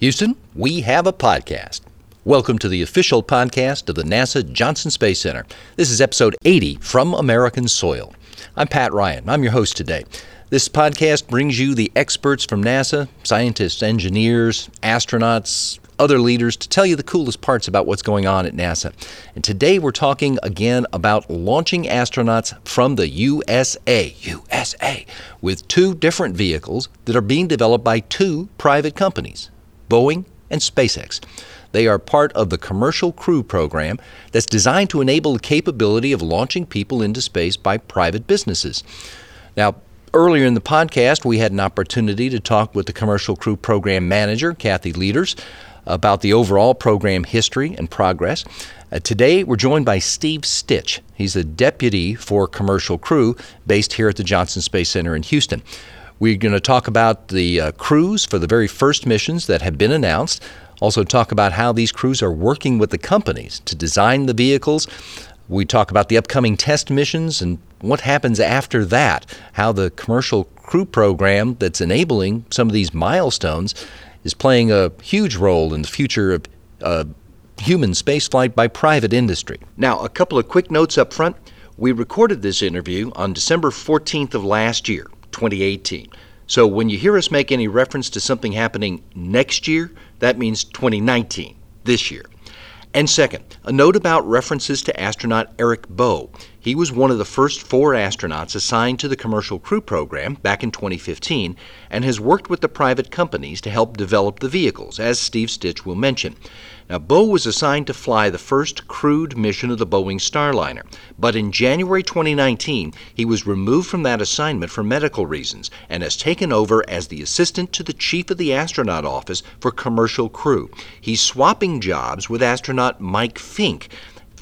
Houston, we have a podcast. Welcome to the official podcast of the NASA Johnson Space Center. This is episode 80 from American Soil. I'm Pat Ryan. I'm your host today. This podcast brings you the experts from NASA, scientists, engineers, astronauts, other leaders to tell you the coolest parts about what's going on at NASA. And today we're talking again about launching astronauts from the USA, USA, with two different vehicles that are being developed by two private companies, Boeing and SpaceX. They are part of the Commercial Crew program that's designed to enable the capability of launching people into space by private businesses. Now, Earlier in the podcast, we had an opportunity to talk with the Commercial Crew Program Manager, Kathy Lueders, about the overall program history and progress. Uh, today, we're joined by Steve Stich. He's the deputy for Commercial Crew based here at the Johnson Space Center in Houston. We're going to talk about the uh, crews for the very first missions that have been announced. Also, talk about how these crews are working with the companies to design the vehicles. We talk about the upcoming test missions and what happens after that, how the commercial crew program that's enabling some of these milestones is playing a huge role in the future of uh, human spaceflight by private industry. Now, a couple of quick notes up front. We recorded this interview on December 14th of last year, 2018. So when you hear us make any reference to something happening next year, that means 2019, this year. And second, a note about references to astronaut Eric Boe. He was one of the first four astronauts assigned to the Commercial Crew Program back in 2015 and has worked with the private companies to help develop the vehicles, as Steve Stich will mention. Now, Boe was assigned to fly the first crewed mission of the Boeing Starliner, but in January 2019, he was removed from that assignment for medical reasons and has taken over as the assistant to the chief of the astronaut office for commercial crew. He's swapping jobs with astronaut Mike Fincke.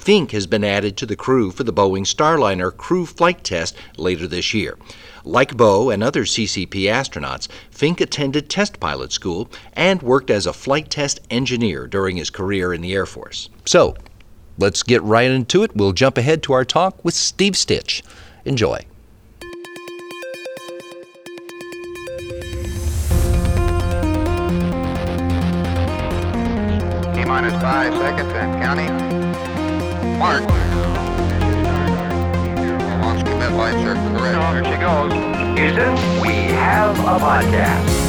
Fincke has been added to the crew for the Boeing Starliner crew flight test later this year. Like Boe and other CCP astronauts, Fincke attended test pilot school and worked as a flight test engineer during his career in the Air Force. So, let's get right into it. We'll jump ahead to our talk with Steve Stich. Enjoy. T minus five seconds and counting. Mark. Launch commit lights are correct. Here she goes. Houston, we have a podcast.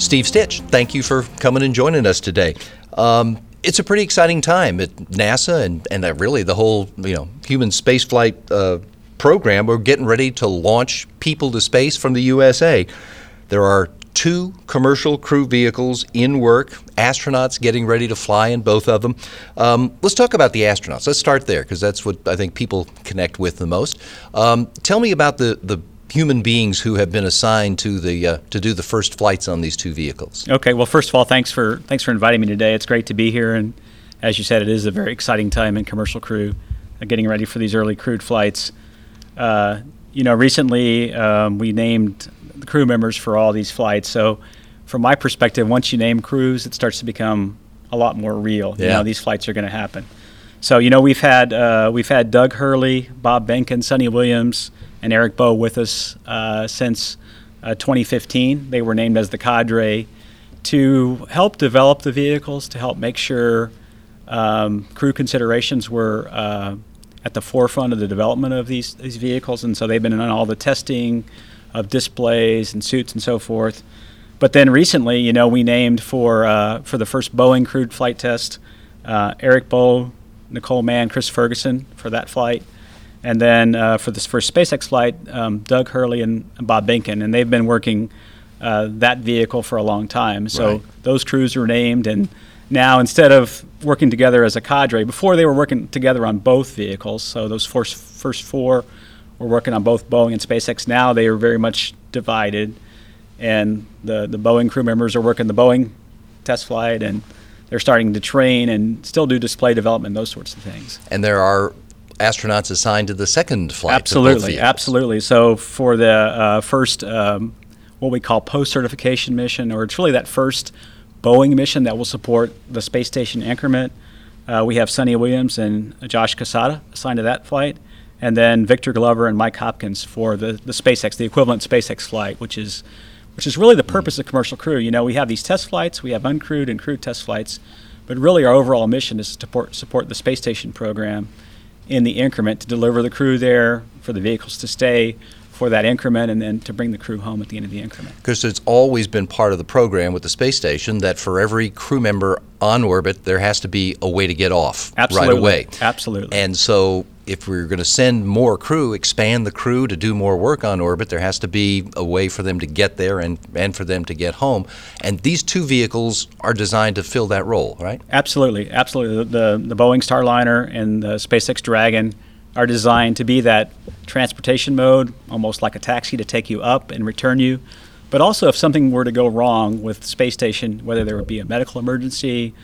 Steve Stich, thank you for coming and joining us today. Um, it's a pretty exciting time at NASA and, and uh, really the whole you know human spaceflight uh, program. We're getting ready to launch people to space from the USA. There are two commercial crew vehicles in work, astronauts getting ready to fly in both of them. Um, let's talk about the astronauts. Let's start there because that's what I think people connect with the most. Um, tell me about the, the human beings who have been assigned to the uh, to do the first flights on these two vehicles. Okay. Well, first of all, thanks for thanks for inviting me today. It's great to be here, and as you said, it is a very exciting time in commercial crew, uh, getting ready for these early crewed flights. Uh, you know, recently um, we named the crew members for all these flights. So, from my perspective, once you name crews, it starts to become a lot more real. You Yeah. know, these flights are going to happen. So, you know, we've had uh, we've had Doug Hurley, Bob Behnken, Suni Williams, and Eric Boe with us uh, since uh, 2015. They were named as the cadre to help develop the vehicles, to help make sure um, crew considerations were uh, at the forefront of the development of these these vehicles, and so they've been in all the testing of displays and suits and so forth. But then recently, you know, we named for uh, for the first Boeing crewed flight test uh, Eric Boe, Nicole Mann, Chris Ferguson for that flight, and then uh, for this first SpaceX flight, um, Doug Hurley and, Bob Behnken, and they've been working uh, that vehicle for a long time. So Right. those crews were named, and now instead of working together as a cadre, before they were working together on both vehicles. So those first first four were working on both Boeing and SpaceX. Now they are very much divided, and the the Boeing crew members are working the Boeing test flight, and they're starting to train and still do display development, those sorts of things. And there are astronauts assigned to the second flight. Absolutely, absolutely. So for the uh, first, um, what we call post-certification mission, or it's really that first Boeing mission that will support the space station increment, uh, we have Suni Williams and Josh Cassada assigned to that flight, and then Victor Glover and Mike Hopkins for the, the SpaceX, the equivalent SpaceX flight, which is which is really the purpose of commercial crew. You know, we have these test flights, we have uncrewed and crewed test flights, but really our overall mission is to support, support the space station program in the increment to deliver the crew there, for the vehicles to stay for that increment, and then to bring the crew home at the end of the increment. Because it's always been part of the program with the space station that for every crew member on orbit, there has to be a way to get off Absolutely. right away. Absolutely. And so, if we're going to send more crew, expand the crew to do more work on orbit, there has to be a way for them to get there and, and for them to get home. And these two vehicles are designed to fill that role, right? Absolutely, absolutely. The, the, the Boeing Starliner and the SpaceX Dragon are designed to be that transportation mode, almost like a taxi to take you up and return you. But also, if something were to go wrong with the space station, whether there would be a medical emergency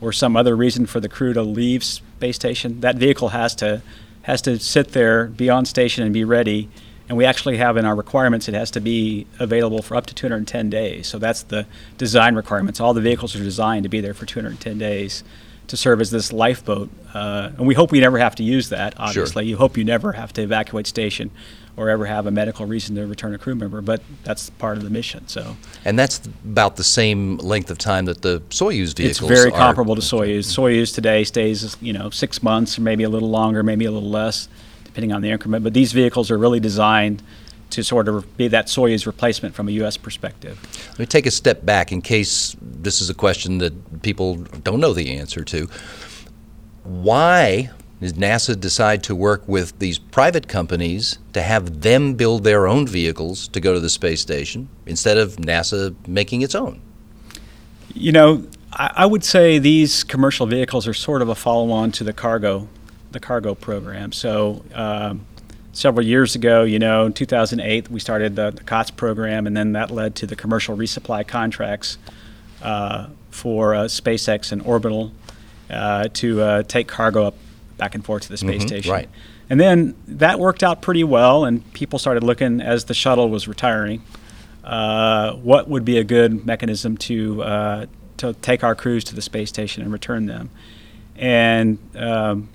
or some other reason for the crew to leave space station, that vehicle has to has to sit there, be on station, and be ready. And we actually have in our requirements it has to be available for up to 210 days. So that's the design requirements. All the vehicles are designed to be there for 210 days to serve as this lifeboat. Uh, and we hope we never have to use that, obviously. You hope you never have to evacuate station or ever have a medical reason to return a crew member, but that's part of the mission. So And that's about the same length of time that the Soyuz vehicles it's very are. comparable to Soyuz. Soyuz today stays, you know, six months or maybe a little longer, maybe a little less, depending on the increment. But these vehicles are really designed to sort of be that Soyuz replacement from a U.S. perspective. Let me take a step back in case this is a question that people don't know the answer to. Why did NASA decide to work with these private companies to have them build their own vehicles to go to the space station instead of NASA making its own? You know, I, I would say these commercial vehicles are sort of a follow-on to the cargo, the cargo program. So. Um, several years ago, you know, in 2008, we started the, the COTS program, and then that led to the commercial resupply contracts uh, for uh, SpaceX and Orbital uh, to uh, take cargo up back and forth to the space Mhm, station. right. And then that worked out pretty well, and people started looking as the shuttle was retiring. Uh, what would be a good mechanism to uh, to take our crews to the space station and return them? And um,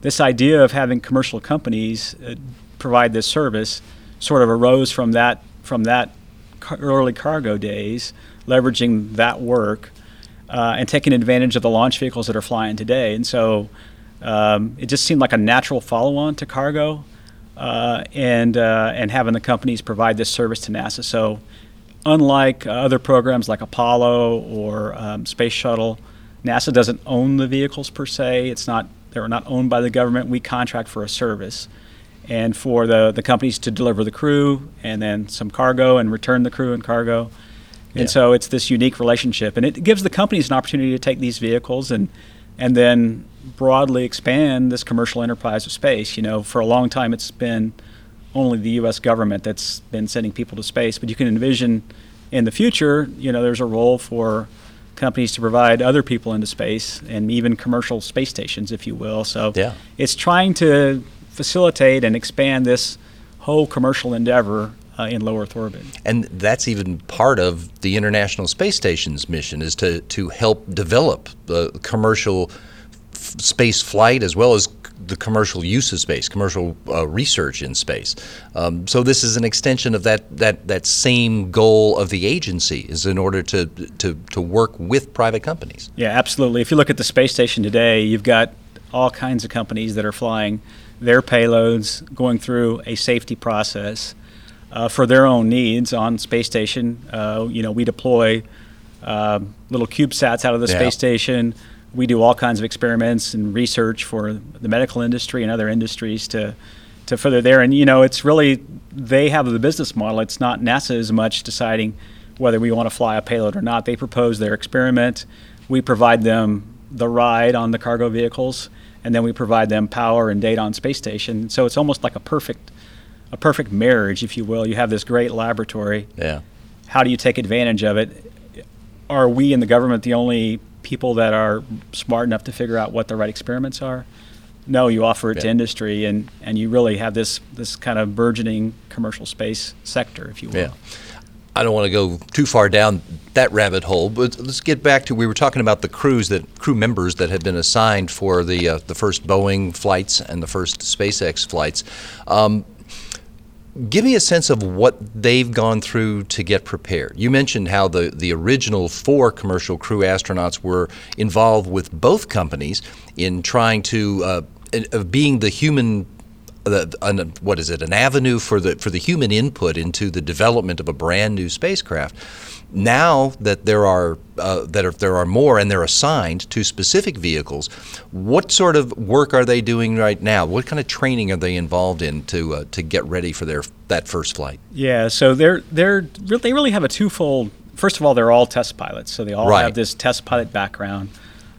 this idea of having commercial companies uh, provide this service sort of arose from that from that car- early cargo days, leveraging that work uh, and taking advantage of the launch vehicles that are flying today. And so um, it just seemed like a natural follow-on to cargo, uh, and uh, and having the companies provide this service to NASA. So unlike uh, other programs like Apollo or um, Space Shuttle, NASA doesn't own the vehicles per se. It's not they're not owned by the government. We contract for a service, and for the the companies to deliver the crew and then some cargo and return the crew and cargo. And Yeah. so it's this unique relationship, and it gives the companies an opportunity to take these vehicles and and then broadly expand this commercial enterprise of space. You know, for a long time it's been only the U.S. government that's been sending people to space, but you can envision in the future, you know, there's a role for companies to provide other people into space and even commercial space stations, if you will. So Yeah. it's trying to facilitate and expand this whole commercial endeavor uh, in low Earth orbit. And that's even part of the International Space Station's mission is to, to help develop the commercial f- space flight as well as c- the commercial use of space, commercial uh, research in space. Um, so this is an extension of that, that, that same goal of the agency is in order to, to, to work with private companies. Yeah, absolutely. If you look at the space station today, you've got all kinds of companies that are flying their payloads, going through a safety process uh, for their own needs on space station. Uh, you know, we deploy um little CubeSats out of the Yeah. space station. We do all kinds of experiments and research for the medical industry and other industries to to further there. And you know, it's really they have the business model. It's not NASA as much deciding whether we want to fly a payload or not. They propose their experiment. We provide them the ride on the cargo vehicles, and then we provide them power and data on space station. So it's almost like a perfect a perfect marriage, if you will. You have this great laboratory. Yeah. How do you take advantage of it? Are we in the government the only people that are smart enough to figure out what the right experiments are? No, you offer it to industry, and, and you really have this this kind of burgeoning commercial space sector, if you will. Yeah. I don't want to go too far down that rabbit hole, but let's get back to we were talking about the crews that crew members that have been assigned for the uh, the first Boeing flights and the first SpaceX flights. Um, give me a sense of what they've gone through to get prepared. You mentioned how the, the original four commercial crew astronauts were involved with both companies in trying to uh, being the human an, what is it an avenue for the for the human input into the development of a brand new spacecraft now that there are uh, that are, there are more and they're assigned to specific vehicles, what sort of work are they doing right now? What kind of training are they involved in to uh, to get ready for their that first flight? Yeah, so they're they're they really have a twofold. First of all, they're all test pilots, so they all Right. have this test pilot background,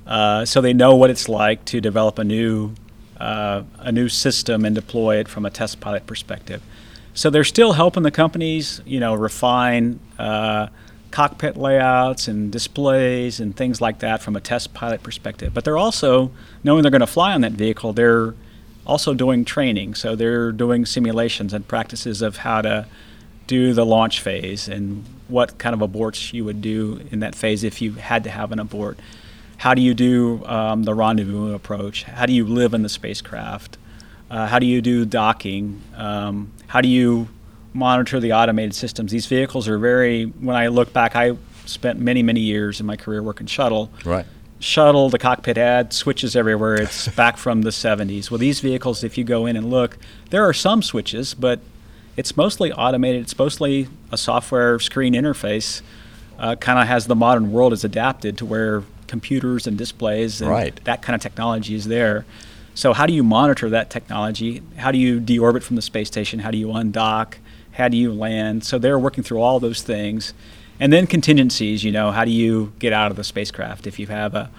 uh, so they know what it's like to develop a new uh, a new system and deploy it from a test pilot perspective. So they're still helping the companies, you know, refine uh, cockpit layouts and displays and things like that from a test pilot perspective. But they're also knowing they're going to fly on that vehicle. They're also doing training, so they're doing simulations and practices of how to do the launch phase and what kind of aborts you would do in that phase if you had to have an abort. How do you do um, the rendezvous approach? How do you live in the spacecraft? Uh, how do you do docking? Um, how do you monitor the automated systems? These vehicles are very, when I look back, I spent many, many years in my career working shuttle Right. shuttle, the cockpit had switches everywhere. It's back from the 70s. Well, these vehicles, if you go in and look, there are some switches, but it's mostly automated. It's mostly a software screen interface. Uh, kind of has the modern world is adapted to where computers and displays and Right. that kind of technology is there. So how do you monitor that technology? How do you deorbit from the space station? How do you undock? How do you land? So they're working through all those things. And then contingencies, you know, how do you get out of the spacecraft if you have a,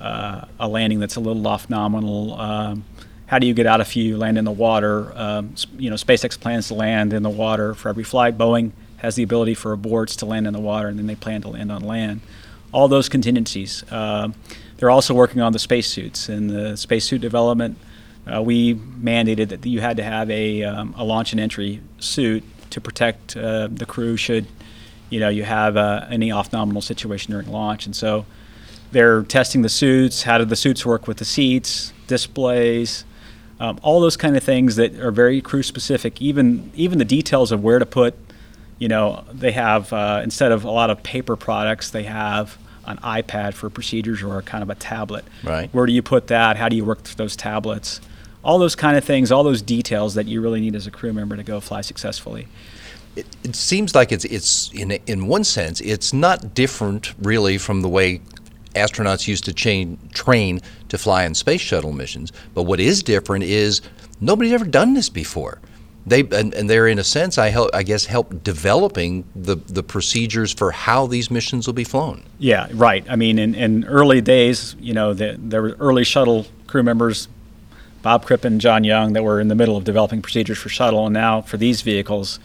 uh, a landing that's a little off nominal? Um, how do you get out if you land in the water? Um, you know, SpaceX plans to land in the water for every flight. Boeing has the ability for aborts to land in the water, and then they plan to land on land. All those contingencies. Um they're also working on the spacesuits and the spacesuit development. Uh, we mandated that you had to have a, um, a launch and entry suit to protect uh, the crew should you know you have uh, any off nominal situation during launch, and so they're testing the suits. How do the suits work with the seats, displays, um, all those kind of things that are very crew specific. Even even the details of where to put. You know, they have uh, instead of a lot of paper products, they have an iPad for procedures or a kind of a tablet. Right. Where do you put that? How do you work through those tablets? All those kind of things, all those details that you really need as a crew member to go fly successfully. It, it seems like it's it's in in one sense it's not different really from the way astronauts used to chain, train to fly on space shuttle missions. But what is different is nobody's ever done this before. They and, and they're in a sense I help I guess help developing the the procedures for how these missions will be flown. Yeah, right. I mean, in, in early days, you know, the, there were early shuttle crew members, Bob Crippen, and John Young, that were in the middle of developing procedures for shuttle, and now for these vehicles,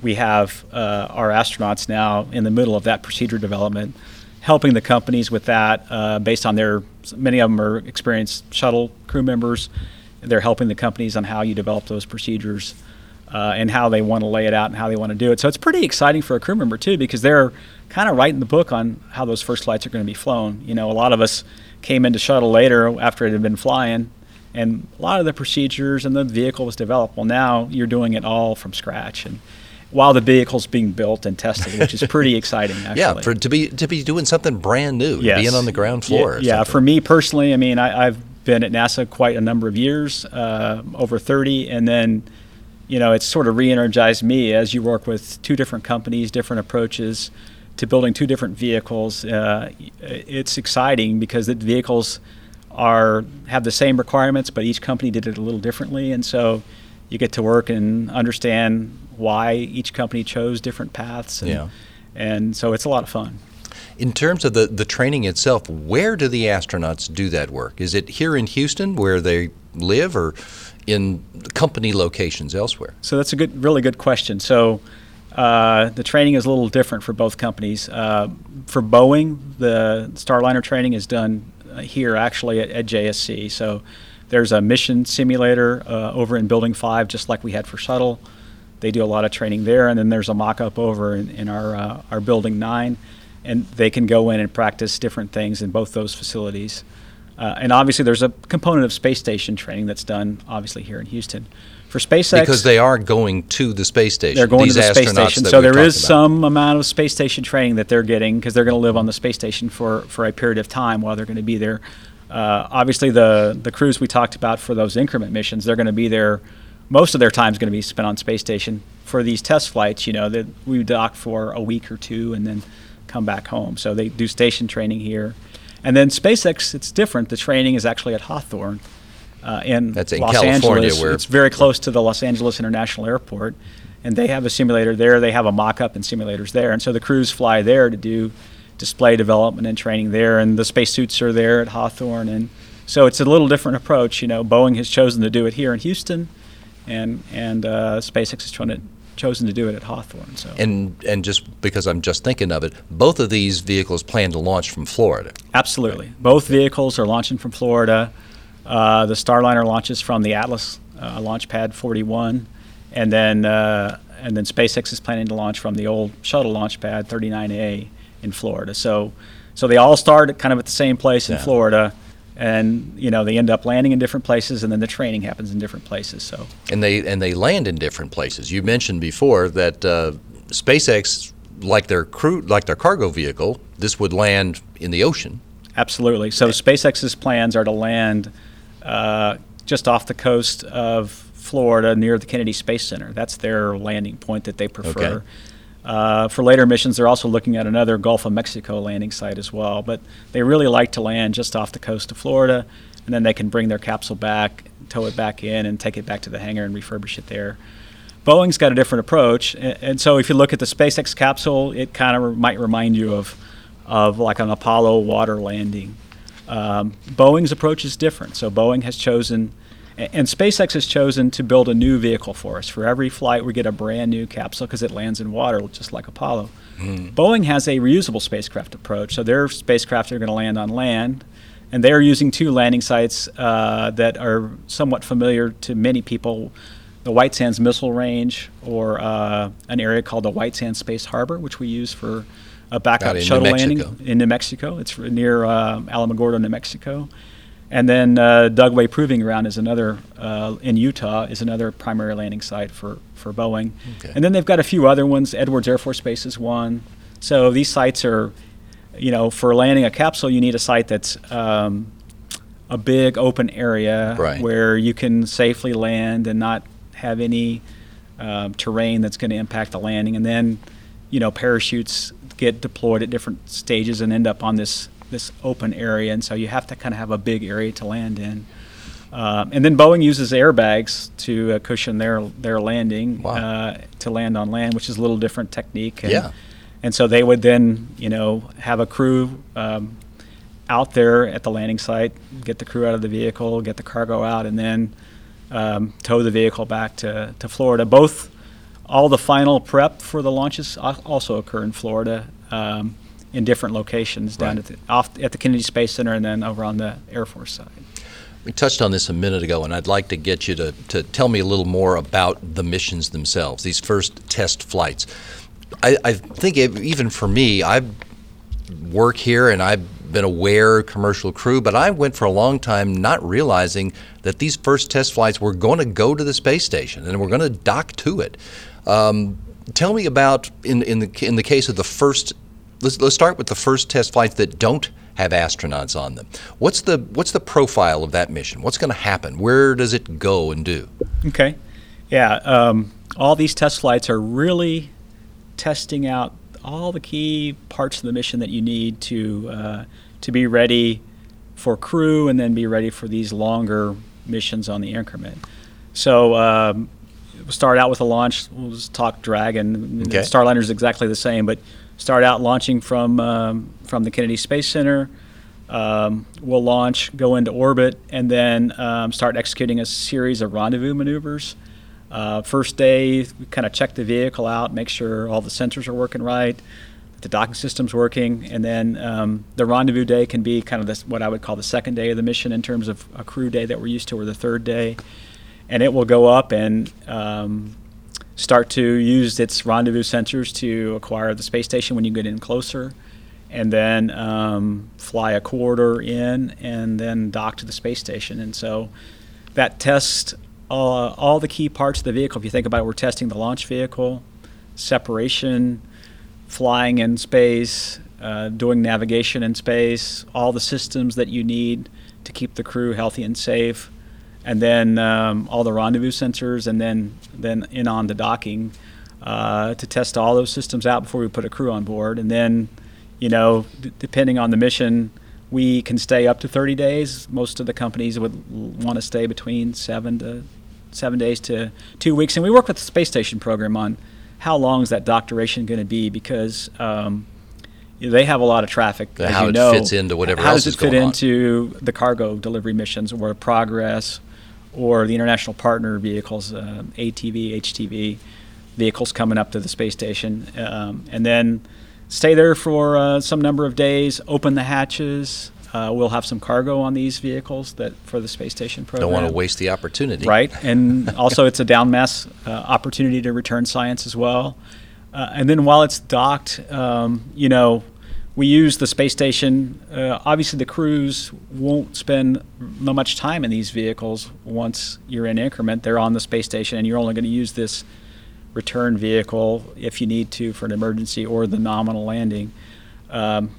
we have uh, our astronauts now in the middle of that procedure development, helping the companies with that uh, based on their. Many of them are experienced shuttle crew members. They're helping the companies on how you develop those procedures uh, and how they want to lay it out and how they want to do it. So it's pretty exciting for a crew member too because they're kind of writing the book on how those first flights are going to be flown. You know, a lot of us came into shuttle later after it had been flying, and a lot of the procedures and the vehicle was developed. Well, now you're doing it all from scratch and. While the vehicle's being built and tested, which is pretty exciting, actually. Yeah, for to be to be doing something brand new, Yes. being on the ground floor. Yeah, yeah, for me personally, I mean, I, I've been at NASA quite a number of years, uh, over 30, and then, you know, it's sort of re-energized me as you work with two different companies, different approaches to building two different vehicles. Uh, it's exciting because the vehicles are have the same requirements, but each company did it a little differently, and so you get to work and understand why each company chose different paths. And, Yeah. and so it's a lot of fun. In terms of the, the training itself, where do the astronauts do that work? Is it here in Houston where they live or in company locations elsewhere? So that's a good, really good question. So uh, the training is a little different for both companies. Uh, for Boeing, the Starliner training is done uh, here actually at, at JSC. So there's a mission simulator uh, over in Building 5, just like we had for Shuttle. they do a lot of training there. And then there's a mock-up over in, in our uh, our building nine, and they can go in and practice different things in both those facilities. Uh, and obviously, there's a component of space station training that's done obviously here in Houston. For SpaceX, Because they are going to the space station. they're going to the space station, so there is about. some amount of space station training that they're getting because they're going to live on the space station for, for a period of time while they're going to be there. Uh, obviously, the the crews we talked about for those increment missions, they're going to be there. Most of their time is going to be spent on space station. For these test flights, you know, that we dock for a week or two and then come back home. So they do station training here, and then SpaceX, it's different. The training is actually at Hawthorne. Uh, in That's in Los California, Angeles. where- it's very close to the Los Angeles International Airport, and they have a simulator there. They have a mock-up and simulators there, and so the crews fly there to do display development and training there, and the spacesuits are there at Hawthorne, and so it's a little different approach. You know, Boeing has chosen to do it here in Houston, and and uh, SpaceX has chosen chosen to do it at Hawthorne. So And and just because I'm just thinking of it, both of these vehicles plan to launch from Florida. Absolutely. Both vehicles are launching from Florida. Uh, the Starliner launches from the Atlas uh, Launch Pad 41, and then uh, and then SpaceX is planning to launch from the old shuttle launch pad 39A in Florida. So so they all start kind of at the same place in Yeah. Florida, and you know they end up landing in different places, and then the training happens in different places. So and they and they land in different places. You mentioned before that uh, SpaceX, like their crew, like their cargo vehicle, this would land in the ocean. Absolutely. So SpaceX's plans are to land uh, just off the coast of Florida near the Kennedy Space Center. That's their landing point that they prefer. Okay. Uh, for later missions, they're also looking at another Gulf of Mexico landing site as well. But they really like to land just off the coast of Florida, and then they can bring their capsule back, tow it back in, and take it back to the hangar and refurbish it there. Boeing's got a different approach, and so if you look at the SpaceX capsule, it kind of might remind you of, of like an Apollo water landing. Um, Boeing's approach is different. So Boeing has chosen, and SpaceX has chosen to build a new vehicle for us. For every flight, we get a brand new capsule because it lands in water, just like Apollo. Boeing has a reusable spacecraft approach. So their spacecraft are going to land on land, and they're using two landing sites uh, that are somewhat familiar to many people the White Sands Missile Range, or uh, an area called the White Sands Space Harbor, which we use for a backup shuttle landing in New Mexico. It's near uh, Alamogordo, New Mexico. And then uh, Dugway Proving Ground is another uh, in Utah is another primary landing site for for Boeing. Okay. And then they've got a few other ones. Edwards Air Force Base is one. So these sites are, you know, for landing a capsule, you need a site that's um, a big open area Right. where you can safely land and not have any um, terrain that's going to impact the landing. And then, you know, parachutes get deployed at different stages and end up on this this open area, and so you have to kind of have a big area to land in. Um, and then Boeing uses airbags to uh, cushion their their landing Wow. uh, to land on land, which is a little different technique. And, Yeah. And so they would then, you know, have a crew um, out there at the landing site, get the crew out of the vehicle, get the cargo out, and then um, tow the vehicle back to, to Florida. Both, all the final prep for the launches also occur in Florida um, in different locations down Right. at the, off at the Kennedy Space Center and then over on the Air Force side. We touched on this a minute ago, and I'd like to get you to, to tell me a little more about the missions themselves, these first test flights. I, I think ev- even for me, I work here and I've been aware commercial crew, but I went for a long time not realizing that these first test flights were going to go to the space station and we're going to dock to it. Um, tell me about in, in the in the case of the first. Let's, let's start with the first test flights that don't have astronauts on them. What's the what's the profile of that mission? What's going to happen? Where does it go and do? Okay. Yeah. Um, all these test flights are really testing out all the key parts of the mission that you need to uh, to be ready for crew and then be ready for these longer missions on the increment. So um, we'll start out with a launch. We'll just talk Dragon. Okay. Starliner is exactly the same, but start out launching from um, from the Kennedy Space Center. Um, we'll launch, go into orbit, and then um, start executing a series of rendezvous maneuvers. Uh, first day, we kind of check the vehicle out, make sure all the sensors are working right, the docking system's working, and then um, the rendezvous day can be kind of this, what I would call the second day of the mission in terms of a crew day that we're used to, or the third day, and it will go up and um, start to use its rendezvous sensors to acquire the space station when you get in closer, and then um, fly a corridor in and then dock to the space station. And so that tests uh, all the key parts of the vehicle. If you think about it, we're testing the launch vehicle, separation, flying in space, uh, doing navigation in space, all the systems that you need to keep the crew healthy and safe, and then um, all the rendezvous sensors, and then then in on the docking uh, to test all those systems out before we put a crew on board, and then you know d- depending on the mission. We can stay up to 30 days. Most of the companies would want to stay between seven to seven days to two weeks. And we work with the space station program on how long is that dock duration going to be because um, they have a lot of traffic. How you it know. fits into whatever how else does it fit into the cargo delivery missions or Progress or the international partner vehicles, uh, ATV, HTV vehicles coming up to the space station, um, and then stay there for uh, some number of days. Open the hatches. Uh, we'll have some cargo on these vehicles that for the space station program. Don't want to waste the opportunity. Right, and also it's a down mass uh, opportunity to return science as well. Uh, and then while it's docked, um, you know, we use the space station. Uh, obviously, the crews won't spend much time in these vehicles once you're in increment. They're on the space station, and you're only going to use this return vehicle if you need to for an emergency or the nominal landing. Um,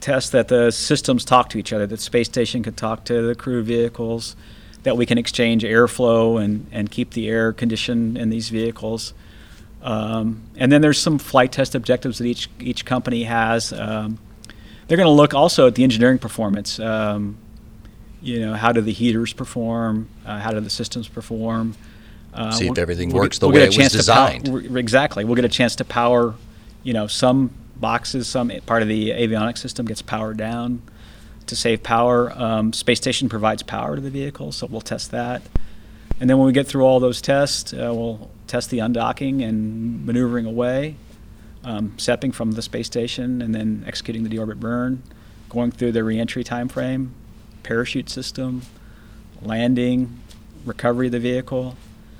test that the systems talk to each other, that the space station can talk to the crew vehicles, that we can exchange airflow and, and keep the air conditioned in these vehicles. Um, and then there's some flight test objectives that each each company has. Um, they're going to look also at the engineering performance. Um, you know, how do the heaters perform? Uh, how do the systems perform? Uh, See if we'll- everything we'll works get- the we'll way it was designed. exactly. We'll get a chance to power, you know, some boxes, some part of the avionics system gets powered down to save power. Um, space station provides power to the vehicle, so we'll test that. And then when we get through all those tests, uh, we'll test the undocking and maneuvering away, um, stepping from the space station, and then executing the deorbit burn, going through the reentry time frame, parachute system, landing, recovery of the vehicle.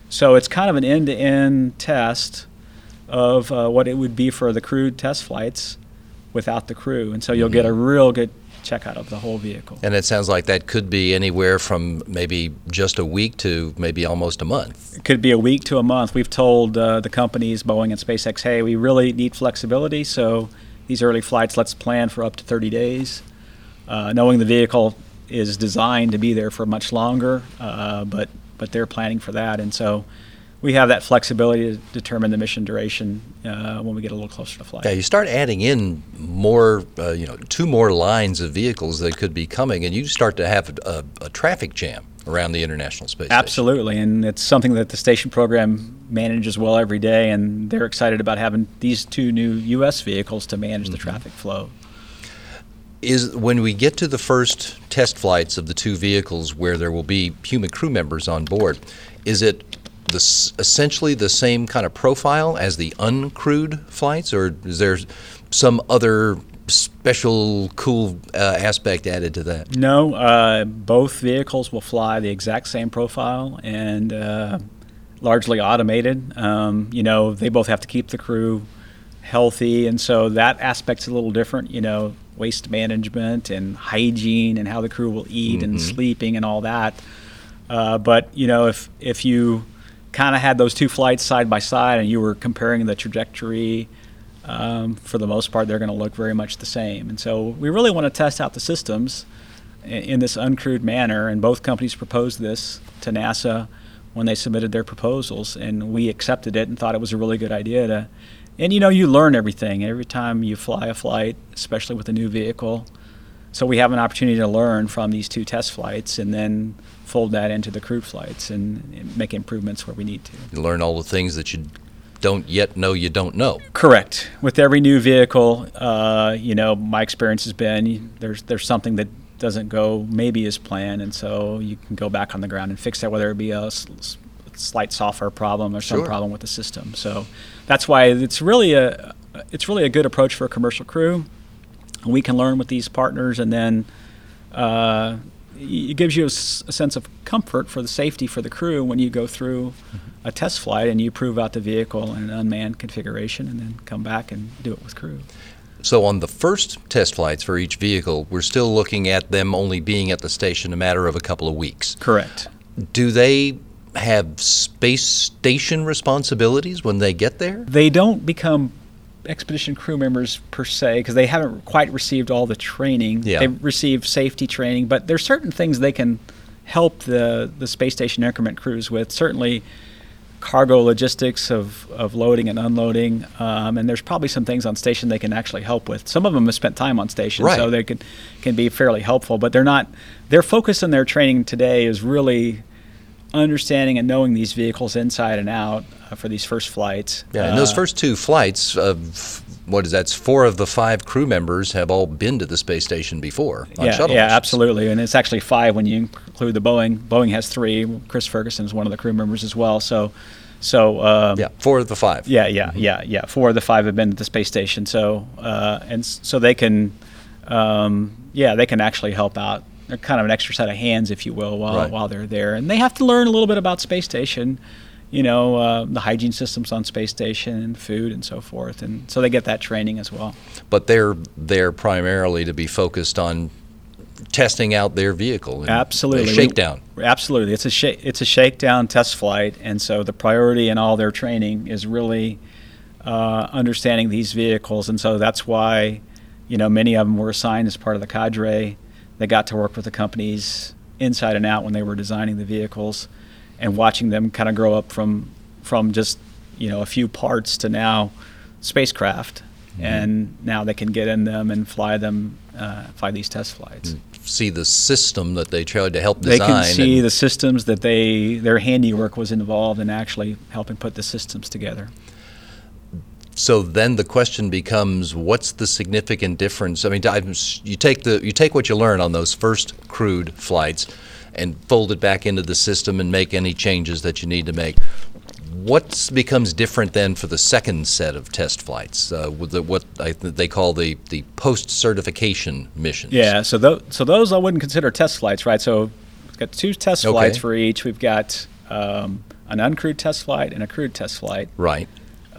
So it's kind of an end-to-end test of uh, what it would be for the crewed test flights without the crew, and so you'll get a real good checkout of the whole vehicle. And it sounds like that could be anywhere from maybe just a week to maybe almost a month. It could be a week to a month. We've told uh, the companies, Boeing and SpaceX, hey, we really need flexibility, so these early flights, let's plan for up to 30 days, uh, knowing the vehicle is designed to be there for much longer, uh, but but they're planning for that, and so we have that flexibility to determine the mission duration uh, when we get a little closer to flight. Yeah, you start adding in more, uh, you know, two more lines of vehicles that could be coming, and you start to have a, a traffic jam around the International Space Station. Absolutely, and it's something that the station program manages well every day, and they're excited about having these two new U.S. vehicles to manage the traffic flow. Is when we get to the first test flights of the two vehicles where there will be human crew members on board, is it the, essentially the same kind of profile as the uncrewed flights, or is there some other special cool uh, aspect added to that? No, uh, both vehicles will fly the exact same profile and uh, largely automated. Um, you know, they both have to keep the crew healthy, and so that aspect's a little different. You know, waste management and hygiene and how the crew will eat and sleeping and all that. Uh, but you know, if if you kind of had those two flights side by side and you were comparing the trajectory, um, for the most part, they're going to look very much the same. And so we really want to test out the systems i- in this uncrewed manner. And both companies proposed this to NASA when they submitted their proposals, and we accepted it and thought it was a really good idea to. And you know, you learn everything every time you fly a flight, especially with a new vehicle. So we have an opportunity to learn from these two test flights and then fold that into the crewed flights and, and make improvements where we need to. You learn all the things that you don't yet know you don't know. Correct. With every new vehicle, uh, you know, my experience has been there's there's something that doesn't go maybe as planned, and so you can go back on the ground and fix that, whether it be a slight software problem or some Sure. problem with the system. So that's why it's really a it's really a good approach for a commercial crew. And we can learn with these partners, and then uh, it gives you a, s- a sense of comfort for the safety for the crew when you go through a test flight and you prove out the vehicle in an unmanned configuration and then come back and do it with crew. So on the first test flights for each vehicle, we're still looking at them only being at the station a matter of a couple of weeks. Correct. Do they have space station responsibilities when they get there? They don't become expedition crew members per se because they haven't quite received all the training. Yeah. They've received safety training, but there's certain things they can help the, the space station increment crews with. Certainly, cargo logistics of, of loading and unloading, um, and there's probably some things on station they can actually help with. Some of them have spent time on station, Right. so they can can be fairly helpful. But they're not. Their focus in their training today is really understanding and knowing these vehicles inside and out uh, for these first flights. Yeah, and those Uh, first two flights, of what is that? Four of the five crew members have all been to the space station before on yeah, shuttle yeah, absolutely, and it's actually five when you include the Boeing. Boeing has three. Chris Ferguson is one of the crew members as well. So, so um, Yeah, four of the five. yeah, yeah, yeah, yeah. Four of the five have been to the space station. So, uh, and so they can, um, yeah, they can actually help out. They're kind of an extra set of hands, if you will, while Right. while they're there, and they have to learn a little bit about space station. You know, uh, the hygiene systems on space station, and food, and so forth, and so they get that training as well. But they're there primarily to be focused on testing out their vehicle. Absolutely. a shakedown. Absolutely, it's a sh- it's a shakedown test flight, and so the priority in all their training is really uh, understanding these vehicles, and so that's why, you know, many of them were assigned as part of the cadre. They got to work with the companies inside and out when they were designing the vehicles, and watching them kind of grow up from from just you know a few parts to now spacecraft, Mm-hmm. and now they can get in them and fly them, uh, fly these test flights See the system that they tried to help design they can see the systems that they their handiwork was involved in actually helping put the systems together. So then the question becomes, what's the significant difference? I mean, you take the you take what you learn on those first crewed flights, and fold it back into the system and make any changes that you need to make. What becomes different then for the second set of test flights, uh, with the, what I, they call the the post certification missions? Yeah, so those so those I wouldn't consider test flights, right? So we've got two test Okay. flights for each. We've got um, an uncrewed test flight and a crewed test flight, Right.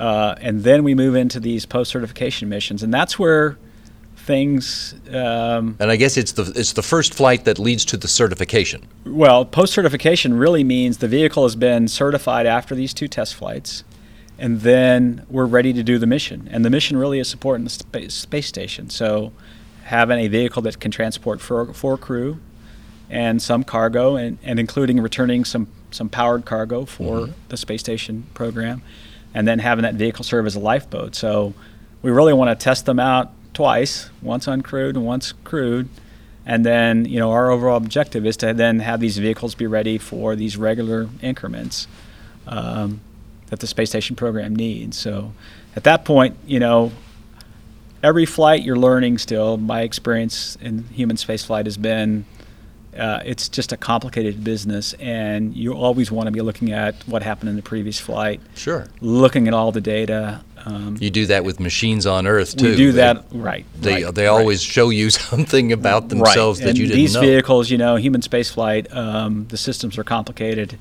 Uh, and then we move into these post certification missions, and that's where things um, And I guess it's the it's the first flight that leads to the certification. Well, post certification really means the vehicle has been certified after these two test flights, and then we're ready to do the mission. And the mission really is supporting the space, space station. So, having a vehicle that can transport four, four crew and some cargo, and, and including returning some, some powered cargo for the space station program, and then having that vehicle serve as a lifeboat. So, we really want to test them out twice once uncrewed and once crewed and then, you know, our overall objective is to then have these vehicles be ready for these regular increments um, that the space station program needs. So at that point, you know, every flight you're learning still. My experience in human spaceflight has been uh, it's just a complicated business, and you always want to be looking at what happened in the previous flight, Sure. looking at all the data. Um, You do that with machines on Earth too. we do They- that right. They right, they right. always show you something about themselves right. that and you didn't these know. vehicles, you know, human spaceflight, um, the systems are complicated,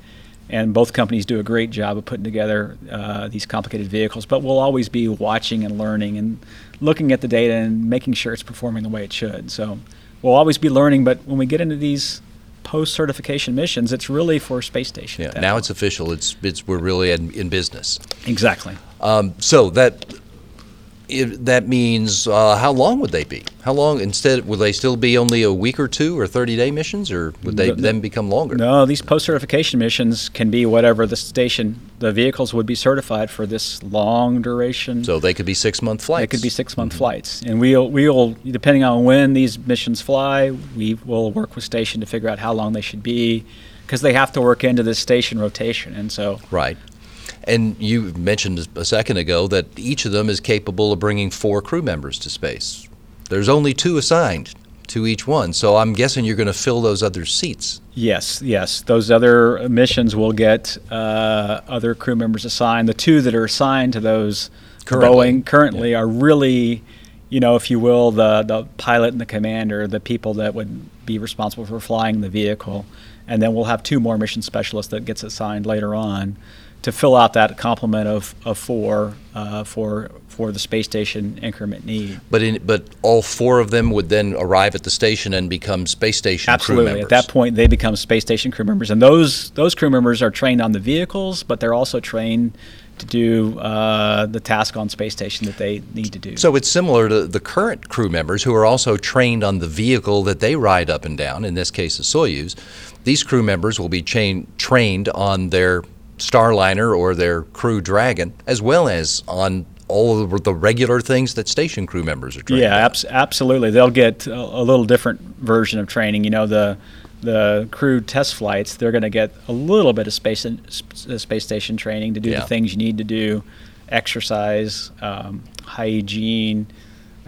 and both companies do a great job of putting together uh, these complicated vehicles. But we'll always be watching and learning and looking at the data and making sure it's performing the way it should. So we'll always be learning. But when we get into these post-certification missions, it's really for space station. Yeah, now point. it's official. It's it's we're really in, in business. exactly. Um, so that if that means uh, how long would they be? How long instead? Would they still be only a week or two or thirty day missions, or would they No, then become longer? No, these post-certification missions can be whatever the station, the vehicles would be certified for this long duration. So they could be six month flights. They could be six month flights, and we'll we'll depending on when these missions fly, we will work with station to figure out how long they should be, because they have to work into this station rotation, and so Right. And you mentioned a second ago that each of them is capable of bringing four crew members to space. There's only two assigned to each one, so I'm guessing you're going to fill those other seats. yes, yes, those other missions will get uh, other crew members assigned. The two that are assigned to those Currently. Boeing currently are really you know, if you will, the the pilot and the commander, the people that would be responsible for flying the vehicle, and then we'll have two more mission specialists that gets assigned later on to fill out that complement of, of four uh, for for the space station increment need. But in, but all four of them would then arrive at the station and become space station Absolutely. crew members. Absolutely. At that point, they become space station crew members, and those those crew members are trained on the vehicles, but they're also trained to do uh, the task on space station that they need to do. So it's similar to the current crew members who are also trained on the vehicle that they ride up and down. In this case, the Soyuz. These crew members will be chain, trained on their Starliner or their Crew Dragon, as well as on all of the regular things that station crew members are trained. Yeah, abs- absolutely. They'll get a, a little different version of training. You know, the the crew test flights, they're going to get a little bit of space in, sp- uh, space station training to do Yeah. the things you need to do, exercise, um, hygiene,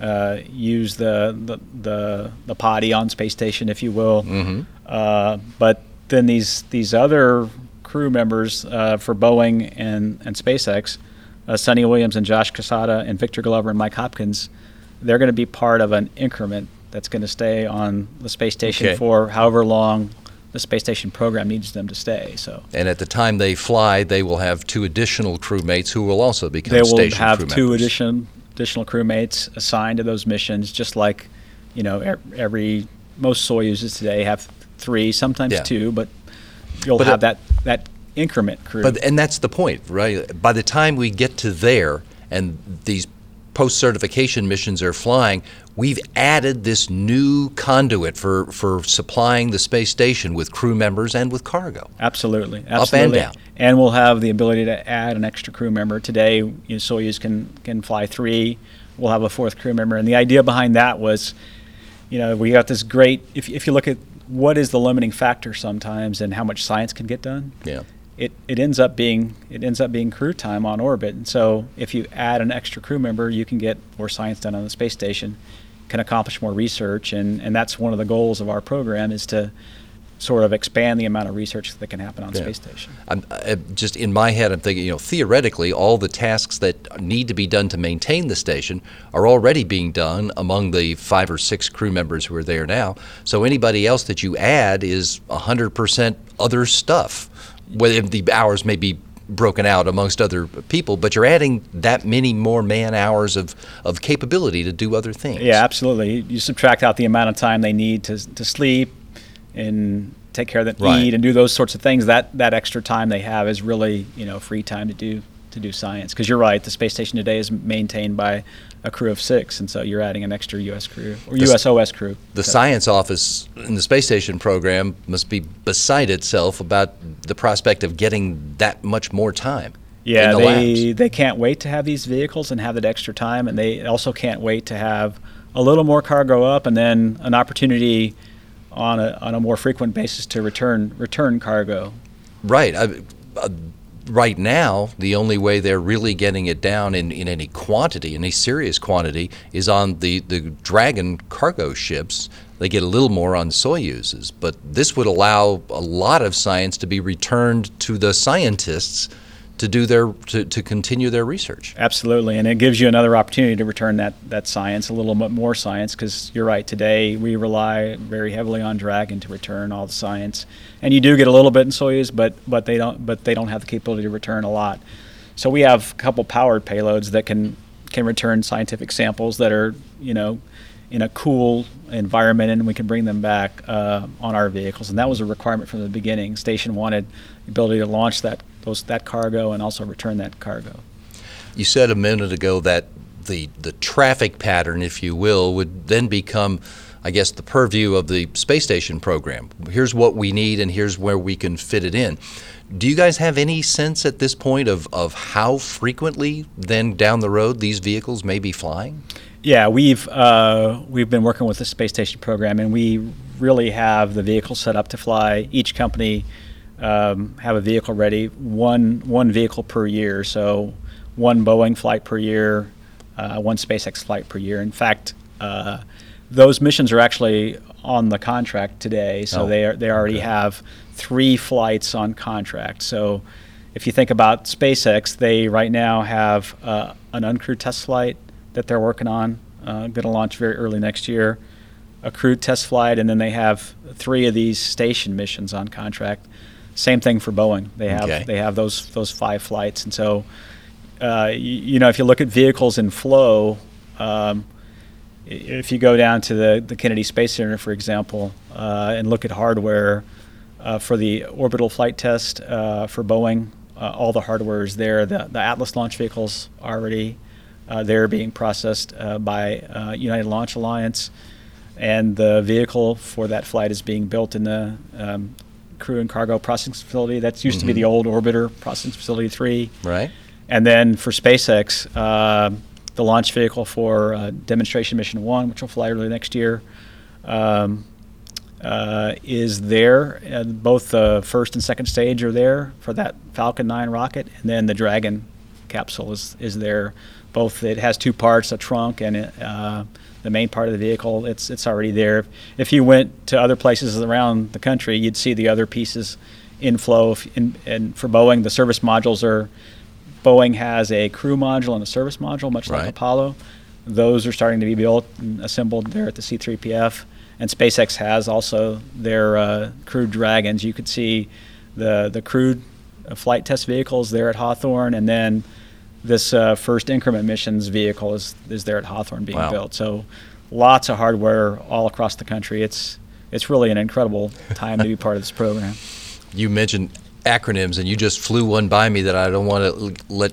uh, use the, the the the potty on space station, if you will. Mhm. Uh, but then these these other crew members uh, for Boeing and and SpaceX, uh, Suni Williams and Josh Cassada and Victor Glover and Mike Hopkins, they're going to be part of an increment that's going to stay on the space station Okay. for however long the space station program needs them to stay. So And at the time they fly, they will have two additional crewmates who will also become they will station have two addition, additional crewmates assigned to those missions, just like you know every most Soyuzes today have three, sometimes Yeah. two, but you'll But have it- that that increment crew. But and that's the point, right? By the time we get to there and these post certification missions are flying, we've added this new conduit for for supplying the space station with crew members and with cargo. Absolutely, Absolutely. Up and down. And we'll have the ability to add an extra crew member. Today, you know, Soyuz can can fly three. We'll have a fourth crew member. And the idea behind that was, you know, we got this great. If if you look at what is the limiting factor sometimes and how much science can get done, Yeah. it, it ends up being it ends up being crew time on orbit. And so if you add an extra crew member, you can get more science done on the space station, can accomplish more research, and, and that's one of the goals of our program is to sort of expand the amount of research that can happen on Yeah. space station. I'm I, just in my head. I'm thinking, you know, theoretically, all the tasks that need to be done to maintain the station are already being done among the five or six crew members who are there now. So anybody else that you add is 100% other stuff. Whether the hours may be broken out amongst other people, but you're adding that many more man hours of, of capability to do other things. Yeah, absolutely. You subtract out the amount of time they need to, to sleep and take care of the Right. eat and do those sorts of things. That that extra time they have is really you know free time to do to do science. Because you're right, the space station today is maintained by a crew of six, and so you're adding an extra U.S. crew or The USOS crew. The So- science office in the space station program must be beside itself about the prospect of getting that much more time. Yeah, the they labs. they can't wait to have these vehicles and have that extra time, and they also can't wait to have a little more cargo up, and then an opportunity on a on a more frequent basis to return return cargo. Right. I, uh, right now, the only way they're really getting it down in, in any quantity, any serious quantity, is on the, the Dragon cargo ships. They get a little more on Soyuzes, but this would allow a lot of science to be returned to the scientists to do their to, to continue their research. Absolutely, and it gives you another opportunity to return that, that science, a little bit more science, because you're right. Today we rely very heavily on Dragon to return all the science, and you do get a little bit in Soyuz, but but they don't but they don't have the capability to return a lot. So we have a couple powered payloads that can can return scientific samples that are you know in a cool environment, and we can bring them back uh, on our vehicles. And that was a requirement from the beginning. Station wanted the ability to launch that those that cargo and also return that cargo. You said a minute ago that the the traffic pattern, if you will, would then become, I guess, the purview of the space station program. Here's what we need, and here's where we can fit it in. Do you guys have any sense at this point of, of how frequently then down the road these vehicles may be flying? Yeah, we've uh, we've been working with the space station program, and we really have the vehicle set up to fly. Each company um, have a vehicle ready, one one vehicle per year. So one Boeing flight per year, uh, one SpaceX flight per year. In fact, uh, those missions are actually on the contract today. So Oh, they are, they already okay. have three flights on contract. So if you think about SpaceX, they right now have uh, an uncrewed test flight that they're working on uh, going to launch very early next year, a crewed test flight, and then they have three of these station missions on contract. Same thing for Boeing. They have Okay. they have those those five flights, and so uh, you, you know if you look at vehicles in flow. Um, if you go down to the, the Kennedy Space Center, for example, uh, and look at hardware uh, for the orbital flight test uh, for Boeing, uh, all the hardware is there. The, the Atlas launch vehicles already uh, there being processed uh, by uh, United Launch Alliance, and the vehicle for that flight is being built in the um, crew and cargo processing facility. That's used to be the old Orbiter Processing Facility 3. Right. And then for SpaceX, uh, the launch vehicle for uh, demonstration mission one, which will fly early next year, um, uh, is there. Both the first and second stage are there for that Falcon 9 rocket, and then the Dragon capsule is, is there. Both it has two parts, a trunk and uh, the main part of the vehicle. It's it's already there. If you went to other places around the country, you'd see the other pieces in flow. If- in- and for Boeing, the service modules are Boeing has a crew module and a service module, much like Apollo. Those are starting to be built and assembled there at the C3PF. And SpaceX has also their uh, crewed Dragons. You could see the the crewed uh, flight test vehicles there at Hawthorne, and then this uh, first increment missions vehicle is is there at Hawthorne being Wow. built. So lots of hardware all across the country. It's it's really an incredible time to be part of this program. You mentioned acronyms, and you just flew one by me that I don't want to let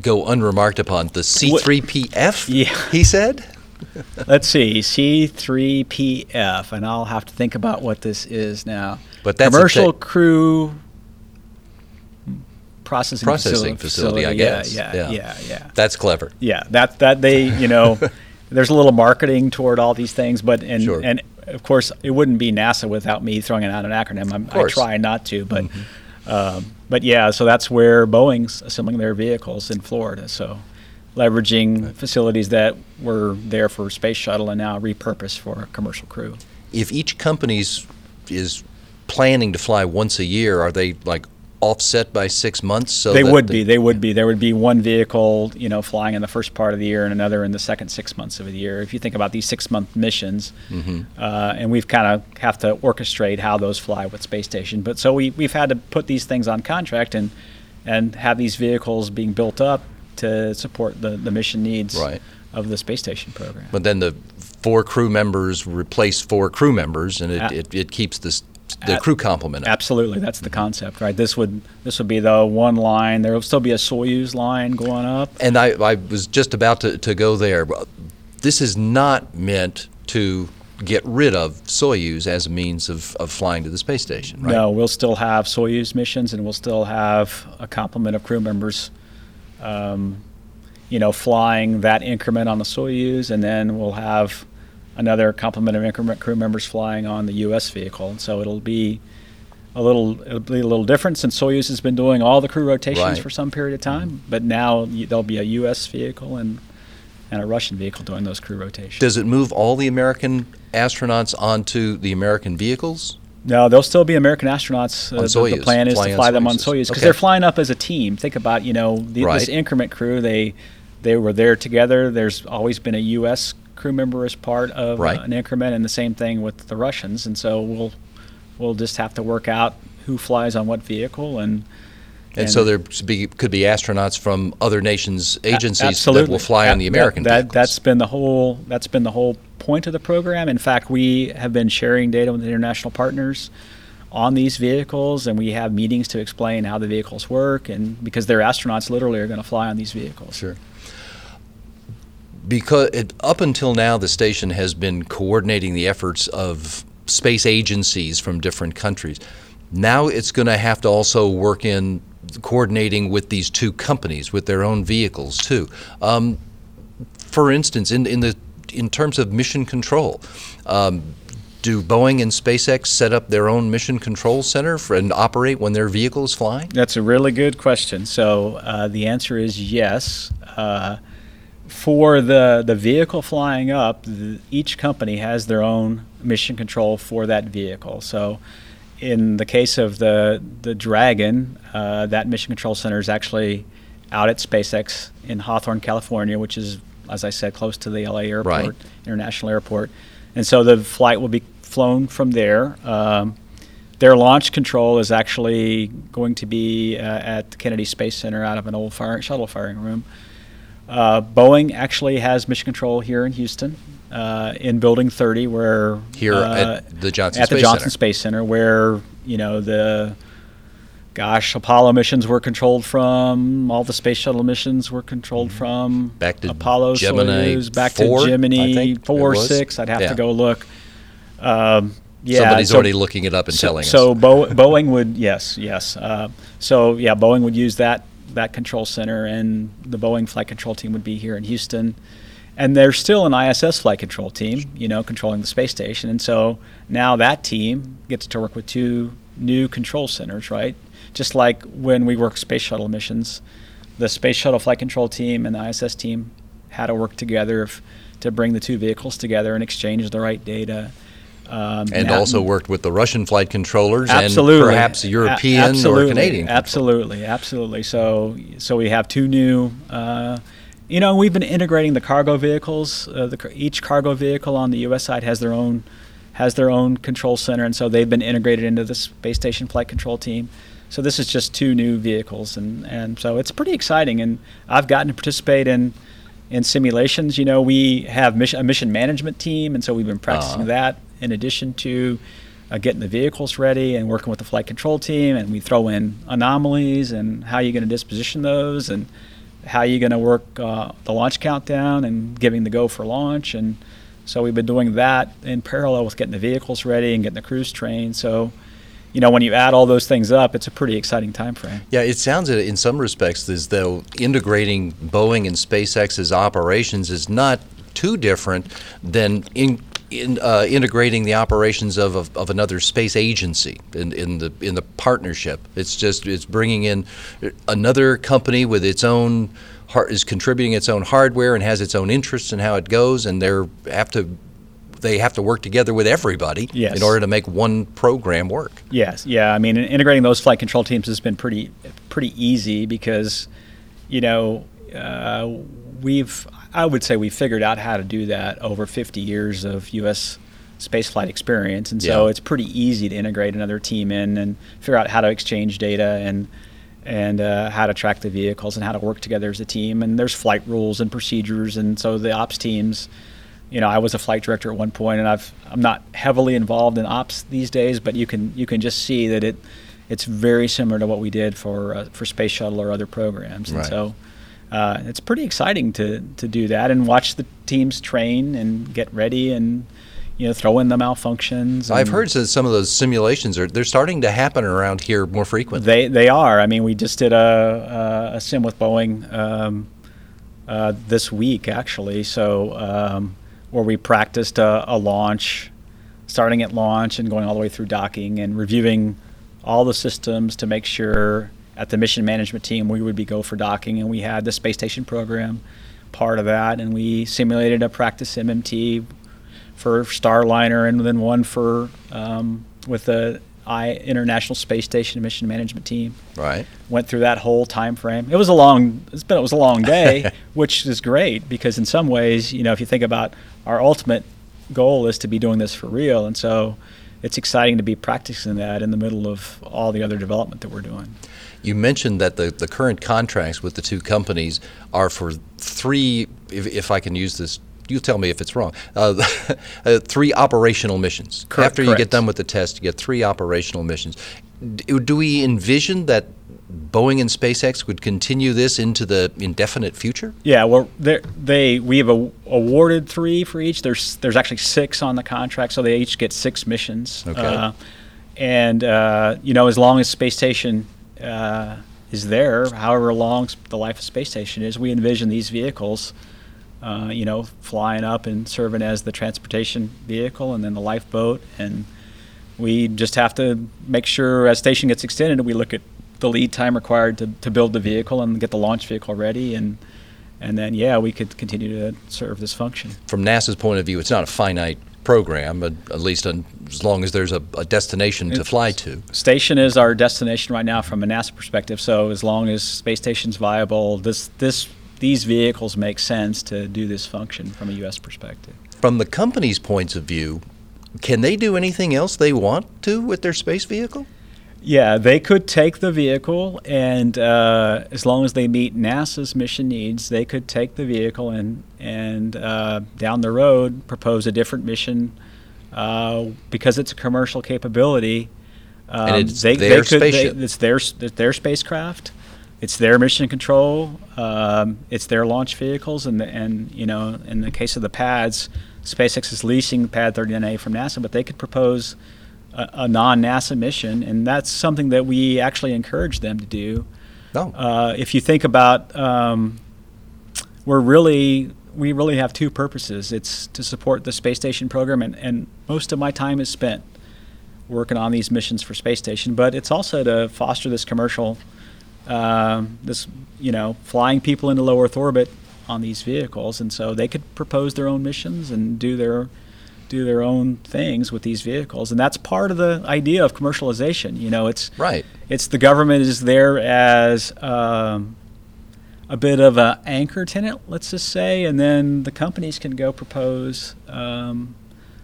go unremarked upon. The C3PF, Yeah. he said? Let's see, C3PF, and I'll have to think about what this is now. But that's a commercial te- crew processing, Processing facili- facility, I guess. Yeah, Yeah. yeah, yeah, That's clever. yeah. That that they, you know, there's a little marketing toward all these things, but and Sure. and of course it wouldn't be NASA without me throwing out an acronym. I'm, I try not to, but Mm-hmm. um, but yeah. So that's where Boeing's assembling their vehicles in Florida. So. Leveraging facilities that were there for space shuttle and now repurposed for commercial crew. If each company's is planning to fly once a year, are they like offset by six months? So they would be. They would be. There would be one vehicle, you know, flying in the first part of the year and another in the second six months of the year. If you think about these six-month missions, Mm-hmm. uh, and we've kind of have to orchestrate how those fly with space station. But so we we've had to put these things on contract and and have these vehicles being built up to support the the mission needs Right. of the space station program. But then the four crew members replace four crew members, and it, A- it, it keeps this, the crew complement. Absolutely, that's the concept, right? This would this would be the one line. There will still be a Soyuz line going up. And I, I was just about to, to go there. This is not meant to get rid of Soyuz as a means of, of flying to the space station, right? No, we'll still have Soyuz missions, and we'll still have a complement of crew members, um, you know, flying that increment on the Soyuz, and then we'll have another complement of increment crew members flying on the U.S. vehicle. and So it'll be a little it'll be a little different since Soyuz has been doing all the crew rotations Right. for some period of time, but now there'll be a U.S. vehicle and and a Russian vehicle doing those crew rotations. Does it move all the American astronauts onto the American vehicles? No, they'll still be American astronauts. Uh, On the- Soyuz, the plan is flying to fly them on Soyuz because Okay. they're flying up as a team. Think about you know the, Right. this increment crew. They they were there together. There's always been a U.S. crew member as part of uh, Right. an increment, and the same thing with the Russians. And so we'll we'll just have to work out who flies on what vehicle and. And, so there be, could be astronauts from other nations' agencies absolutely. that will fly on the That- American that, that. That's been the whole. That's been the whole point of the program. In fact, we have been sharing data with international partners on these vehicles, and we have meetings to explain how the vehicles work, and because their astronauts literally are going to fly on these vehicles. Sure. Because it, up until now, the station has been coordinating the efforts of space agencies from different countries. Now it's going to have to also work in coordinating with these two companies with their own vehicles too. Um, for instance, in in the in terms of mission control. Um, do Boeing and SpaceX set up their own mission control center for, and operate when their vehicle is flying? That's a really good question. So uh, the answer is yes. Uh, for the the vehicle flying up, th each company has their own mission control for that vehicle. So, in the case of the the Dragon, uh, that mission control center is actually out at SpaceX in Hawthorne, California, which is as I said, close to the LA airport, Right. international airport, and so the flight will be flown from there. Um, their launch control is actually going to be uh, at the Kennedy Space Center out of an old fire, shuttle firing room. Uh, Boeing actually has mission control here in Houston, uh, in Building 30, where Here uh, at the Johnson at the Space Johnson Center. Space Center, where you know the gosh Apollo missions were controlled from, all the space shuttle missions were controlled from. Mm-hmm. Back to Apollo, Gemini Soyuz, back 4, to Gemini four, six. I'd have Yeah. to go look. Um, yeah, Somebody's so- already looking it up and so, telling so us. Bo- Boeing would yes, yes. Uh, so yeah, Boeing would use that that control center, and the Boeing flight control team would be here in Houston. And there's still an ISS flight control team, you know, controlling the space station. And so now that team gets to work with two new control centers, right? Just like when we work space shuttle missions, the space shuttle flight control team and the ISS team had to work together if, to bring the two vehicles together and exchange the right data. Um, and now- also worked with the Russian flight controllers absolutely. and perhaps A- European absolutely. or Canadian. Absolutely, absolutely. So, so we have two new. Uh, you know, we've been integrating the cargo vehicles. Uh, the, each cargo vehicle on the U.S. side has their own has their own control center, and so they've been integrated into the space station flight control team. So this is just two new vehicles, and, and so it's pretty exciting. And I've gotten to participate in in simulations. You know, we have mission, a mission management team, and so we've been practicing Uh-huh. that in addition to uh, getting the vehicles ready and working with the flight control team. And we throw in anomalies and how you're going to disposition those and how you're going to work uh, the launch countdown and giving the go for launch. And so we've been doing that in parallel with getting the vehicles ready and getting the crews trained. So, you know, when you add all those things up, it's a pretty exciting time frame. Yeah, it sounds in some respects as though integrating Boeing and SpaceX's operations is not too different than in, in uh, integrating the operations of, of, of another space agency in, in the in the partnership. It's just it's bringing in another company with its own is contributing its own hardware and has its own interests in how it goes, and they're have to they have to work together with everybody Yes. in order to make one program work. Yes, yeah. I mean, integrating those flight control teams has been pretty pretty easy because, you know, uh, we've I would say we figured out how to do that over 50 years of U.S. spaceflight experience, and so Yeah. it's pretty easy to integrate another team in and figure out how to exchange data and and uh, how to track the vehicles and how to work together as a team. And there's flight rules and procedures, and so the ops teams. You know, I was a flight director at one point, and I've I'm not heavily involved in ops these days, but you can you can just see that it it's very similar to what we did for uh, for space shuttle or other programs, and Right. so uh, it's pretty exciting to to do that and watch the teams train and get ready and you know throw in the malfunctions. I've heard that some of those simulations are they're starting to happen around here more frequently. They they are. I mean, we just did a a, a sim with Boeing um, uh, this week actually. So um, where we practiced a, a launch, starting at launch and going all the way through docking and reviewing all the systems to make sure at the mission management team we would be go for docking, and we had the space station program part of that, and we simulated a practice MMT for Starliner, and then one for um, with the I International Space Station Mission Management Team. Right. Went through that whole time frame. It was a long. It's been. It was a long day, which is great because in some ways, you know, if you think about our ultimate goal is to be doing this for real, and so it's exciting to be practicing that in the middle of all the other development that we're doing. You mentioned that the, the current contracts with the two companies are for three, if, if I can use this, you tell me if it's wrong, uh, uh, three operational missions. Correct, After you get done with the test, you get three operational missions. Do we envision that Boeing and SpaceX would continue this into the indefinite future? Yeah, well, they're- we have a, awarded three for each. There's there's actually six on the contract, so they each get six missions. Okay. Uh, and uh, you know, as long as space station uh, is there, however long the life of space station is, we envision these vehicles, uh, you know, flying up and serving as the transportation vehicle, and then the lifeboat, and we just have to make sure as station gets extended, we look at the lead time required to, to build the vehicle and get the launch vehicle ready, and and then yeah, we could continue to serve this function. From NASA's point of view, it's not a finite program, but at least un as long as there's a, a destination to fly to. Station is our destination right now from a NASA perspective. So as long as space station's viable, this this these vehicles make sense to do this function from a U.S. perspective. From the company's points of view, can they do anything else they want to with their space vehicle? Yeah, they could take the vehicle, and uh, as long as they meet NASA's mission needs, they could take the vehicle and and uh, down the road propose a different mission uh, because it's a commercial capability. Um, And it's their could, spaceship. it's their it's their spacecraft. It's their mission control. Um, it's their launch vehicles, and and you know, in the case of the pads, SpaceX is leasing Pad 39A from NASA, but they could propose a, a non-NASA mission, and that's something that we actually encourage them to do. No. Uh, if you think about, um, we're really we really have two purposes. It's to support the space station program, and, and most of my time is spent working on these missions for space station. But it's also to foster this commercial, um, this you know, flying people into low Earth orbit on these vehicles, and so they could propose their own missions and do their do their own things with these vehicles, and that's part of the idea of commercialization. You know, it's Right. it's the government is there as um, a bit of an anchor tenant, let's just say, and then the companies can go propose um,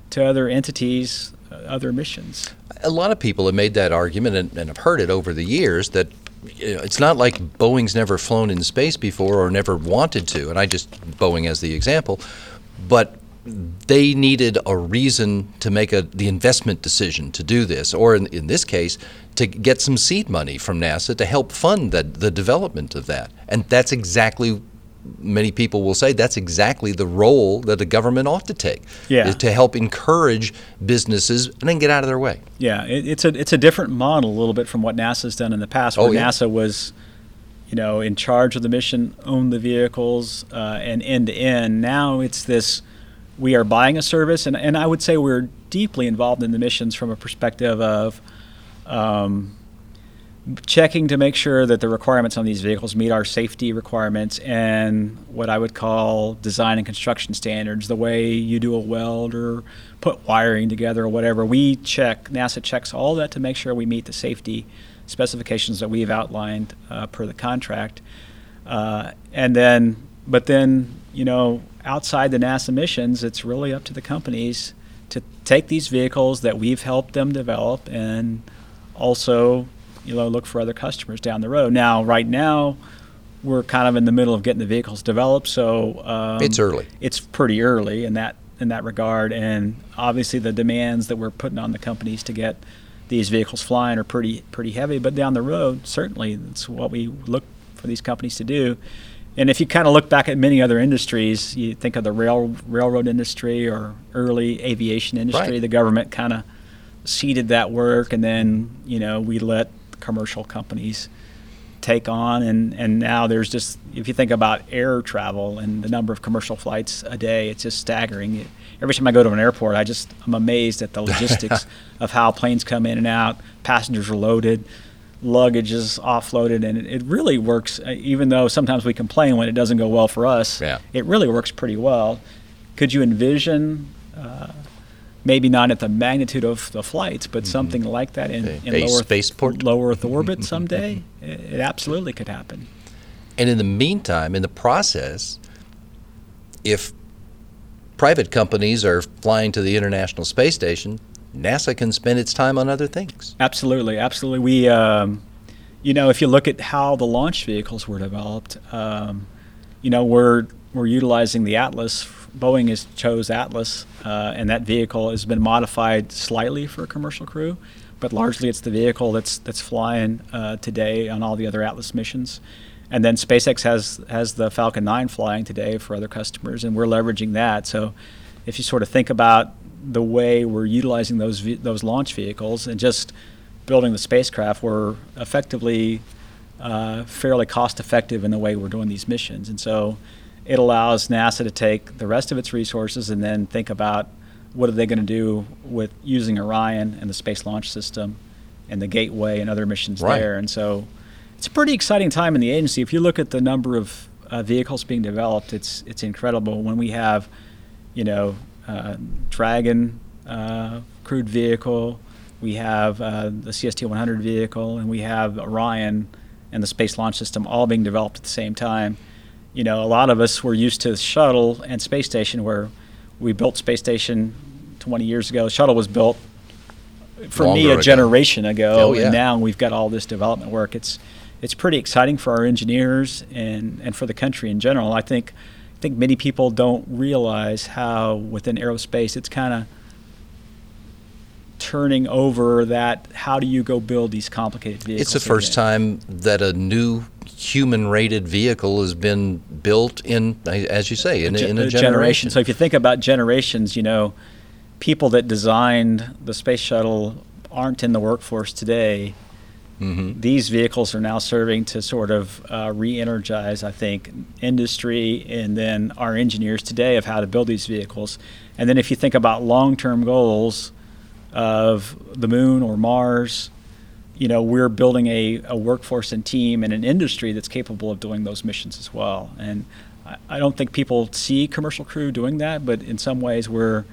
to other entities uh, other missions. A lot of people have made that argument, and, and I've heard it over the years, that it's not like Boeing's never flown in space before or never wanted to, and I just Boeing as the example, but they needed a reason to make a, the investment decision to do this, or in, in this case, to get some seed money from NASA to help fund the, the development of that. And that's exactly, many people will say, that's exactly the role that a government ought to take, Yeah. is to help encourage businesses and then get out of their way. Yeah, it, it's a it's a different model a little bit from what NASA's done in the past, where Oh, yeah. NASA was, you know, in charge of the mission, owned the vehicles, uh, and end to end. Now it's this: we are buying a service, and and I would say we're deeply involved in the missions from a perspective of. Um, checking to make sure that the requirements on these vehicles meet our safety requirements and what I would call design and construction standards, the way you do a weld or put wiring together or whatever. We check, NASA checks all that to make sure we meet the safety specifications that we've outlined uh, per the contract. Uh, and then, but then, you know, outside the NASA missions, it's really up to the companies to take these vehicles that we've helped them develop and also, you know, look for other customers down the road. Now, right now, we're kind of in the middle of getting the vehicles developed, so um, It's early. It's pretty early in that in that regard, and obviously the demands that we're putting on the companies to get these vehicles flying are pretty pretty heavy. But down the road, certainly, that's what we look for these companies to do. And if you kind of look back at many other industries, you think of the rail railroad industry or early aviation industry. Right. The government kind of seeded that work, and then you know we let commercial companies take on and, and now there's just if you think about air travel and the number of commercial flights a day it's just staggering every time i go to an airport i just i'm amazed at the logistics of how planes come in and out passengers are loaded luggage is offloaded and it, it really works uh, even though sometimes we complain when it doesn't go well for us Yeah. it really works pretty well could you envision uh, maybe not at the magnitude of the flights, but something like that in, in a low, spaceport? Earth, low Earth orbit someday? it, it absolutely could happen. And in the meantime, in the process, if private companies are flying to the International Space Station, NASA can spend its time on other things. Absolutely, absolutely. We, um, you know, if you look at how the launch vehicles were developed, um, you know, we're we're utilizing the Atlas. Boeing has chose Atlas, uh, and that vehicle has been modified slightly for a commercial crew, but largely it's the vehicle that's that's flying uh, today on all the other Atlas missions. And then SpaceX has has the Falcon 9 flying today for other customers, and we're leveraging that. So, if you sort of think about the way we're utilizing those ve- those launch vehicles and just building the spacecraft, we're effectively uh, fairly cost effective in the way we're doing these missions. And so it allows NASA to take the rest of its resources and then think about what are they going to do with using Orion and the Space Launch System and the Gateway and other missions Right. there. And so it's a pretty exciting time in the agency. If you look at the number of uh, vehicles being developed, it's it's incredible. When we have, you know, uh, Dragon uh, crewed vehicle, we have uh, the CST-100 vehicle, and we have Orion and the Space Launch System all being developed at the same time. you know, a lot of us were used to the shuttle and space station, where we built space station 20 years ago. Shuttle was built for me a ago. generation ago, Oh, yeah. and now we've got all this development work. It's it's pretty exciting for our engineers and, and for the country in general. I think I think many people don't realize how within aerospace it's kind of turning over that how do you go build these complicated vehicles It's the first time that a new human-rated vehicle has been built in, as you say, in, a- in a, a generation. So if you think about generations, you know, people that designed the space shuttle aren't in the workforce today. Mhm. These vehicles are now serving to sort of uh, re-energize, I think, industry and then our engineers today of how to build these vehicles. And then if you think about long-term goals of the moon or Mars, you know, we're building a, a workforce and team and an industry that's capable of doing those missions as well. And I, I don't think people see commercial crew doing that, but in some ways we're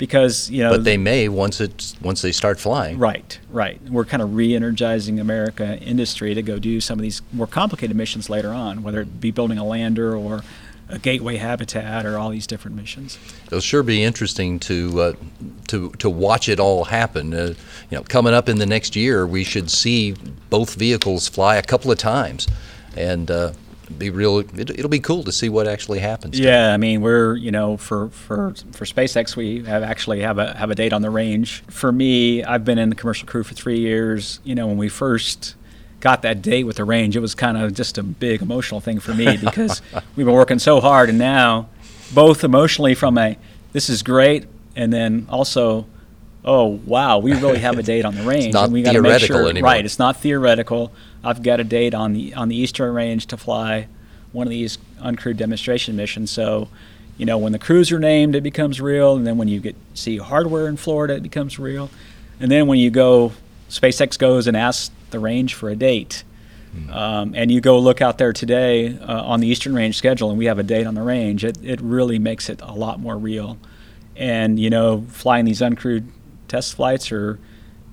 because you know But they may once it's once they start flying. right right we're kind of re-energizing America industry to go do some of these more complicated missions later on, whether it be building a lander or a gateway habitat or all these different missions. It'll sure be interesting to uh, to to watch it all happen. Uh, you know, coming up in the next year, we should see both vehicles fly a couple of times, and uh, be real. It, it'll be cool to see what actually happens. to Yeah, I mean we're you know for for for SpaceX we have actually have a have a date on the range. For me, I've been in the commercial crew for three years. You know when we first got that date with the range, it was kind of just a big emotional thing for me because we've been working so hard, and now both emotionally from a this is great, and then also. Oh wow! We really have a date on the range, not and we got to make sure. anymore. Right, it's not theoretical. I've got a date on the on the Eastern Range to fly one of these uncrewed demonstration missions. So, you know, when the crews are named, it becomes real, and then when you get see hardware in Florida, it becomes real, and then when you go, SpaceX goes and asks the range for a date, um, and you go look out there today uh, on the Eastern Range schedule, and we have a date on the range. It it really makes it a lot more real, and you know, flying these uncrewed test flights are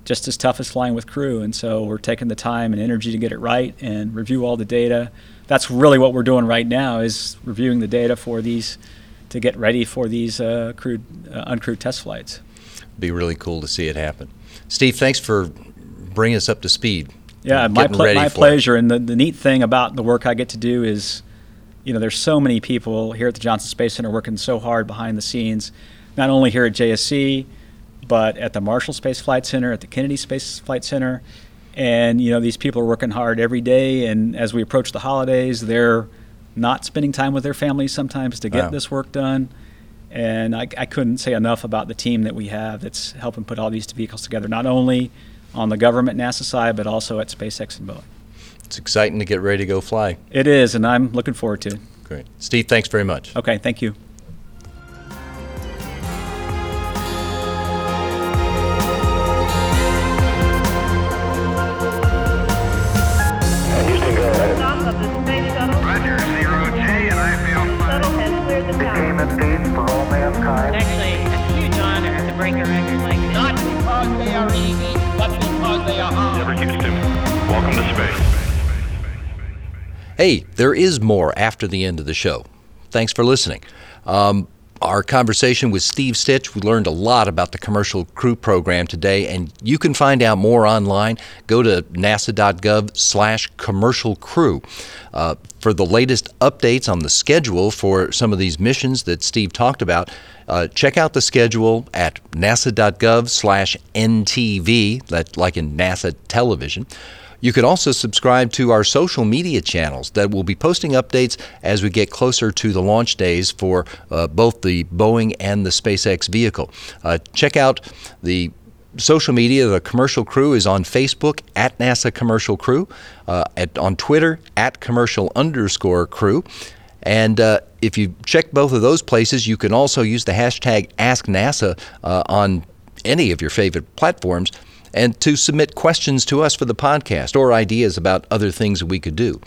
just as tough as flying with crew. And so we're taking the time and energy to get it right and review all the data. That's really what we're doing right now is reviewing the data for these to get ready for these uh, crewed, uh, uncrewed test flights. Be really cool to see it happen. Steve, thanks for bringing us up to speed. Yeah, my, ready my for it. pleasure. And the, the neat thing about the work I get to do is, you know, there's so many people here at the Johnson Space Center working so hard behind the scenes, not only here at JSC, but at the Marshall Space Flight Center, at the Kennedy Space Flight Center. And, you know, these people are working hard every day. And as we approach the holidays, they're not spending time with their families sometimes to get Wow. this work done. And I, I couldn't say enough about the team that we have that's helping put all these vehicles together, not only on the government NASA side, but also at SpaceX and Boeing. It's exciting to get ready to go fly. It is, and I'm looking forward to it. Great. Steve, thanks very much. Okay, thank you. Break a record like this. Not because they are easy, but because they are hard. Houston, welcome to space. Hey, there is more after the end of the show. Thanks for listening. Um, our conversation with Steve Stich, we learned a lot about the commercial crew program today, and you can find out more online. Go to nasa.gov slash commercial crew. Uh, for the latest updates on the schedule for some of these missions that Steve talked about, uh, check out the schedule at nasa.gov slash NTV, like in NASA television. You can also subscribe to our social media channels that will be posting updates as we get closer to the launch days for uh, both the Boeing and the SpaceX vehicle. Uh, check out the social media. The commercial crew is on Facebook at NASA Commercial Crew, uh, at, on Twitter at commercial underscore crew. And uh, if you check both of those places, you can also use the hashtag AskNASA uh, on any of your favorite platforms and to submit questions to us for the podcast or ideas about other things we could do.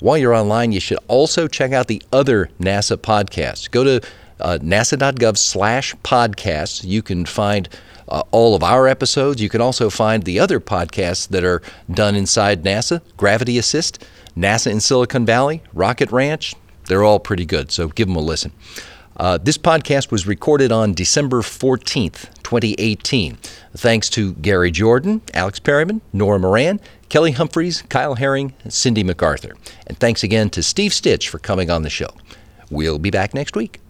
While you're online, you should also check out the other NASA podcasts. Go to uh, nasa.gov slash podcasts. You can find uh, all of our episodes. You can also find the other podcasts that are done inside NASA, Gravity Assist, NASA in Silicon Valley, Rocket Ranch, They're all pretty good, so give them a listen. Uh, this podcast was recorded on December 14th, 2018. Thanks to Gary Jordan, Alex Perryman, Nora Moran, Kelly Humphries, Kyle Herring, and Cindy MacArthur. And thanks again to Steve Stich for coming on the show. We'll be back next week.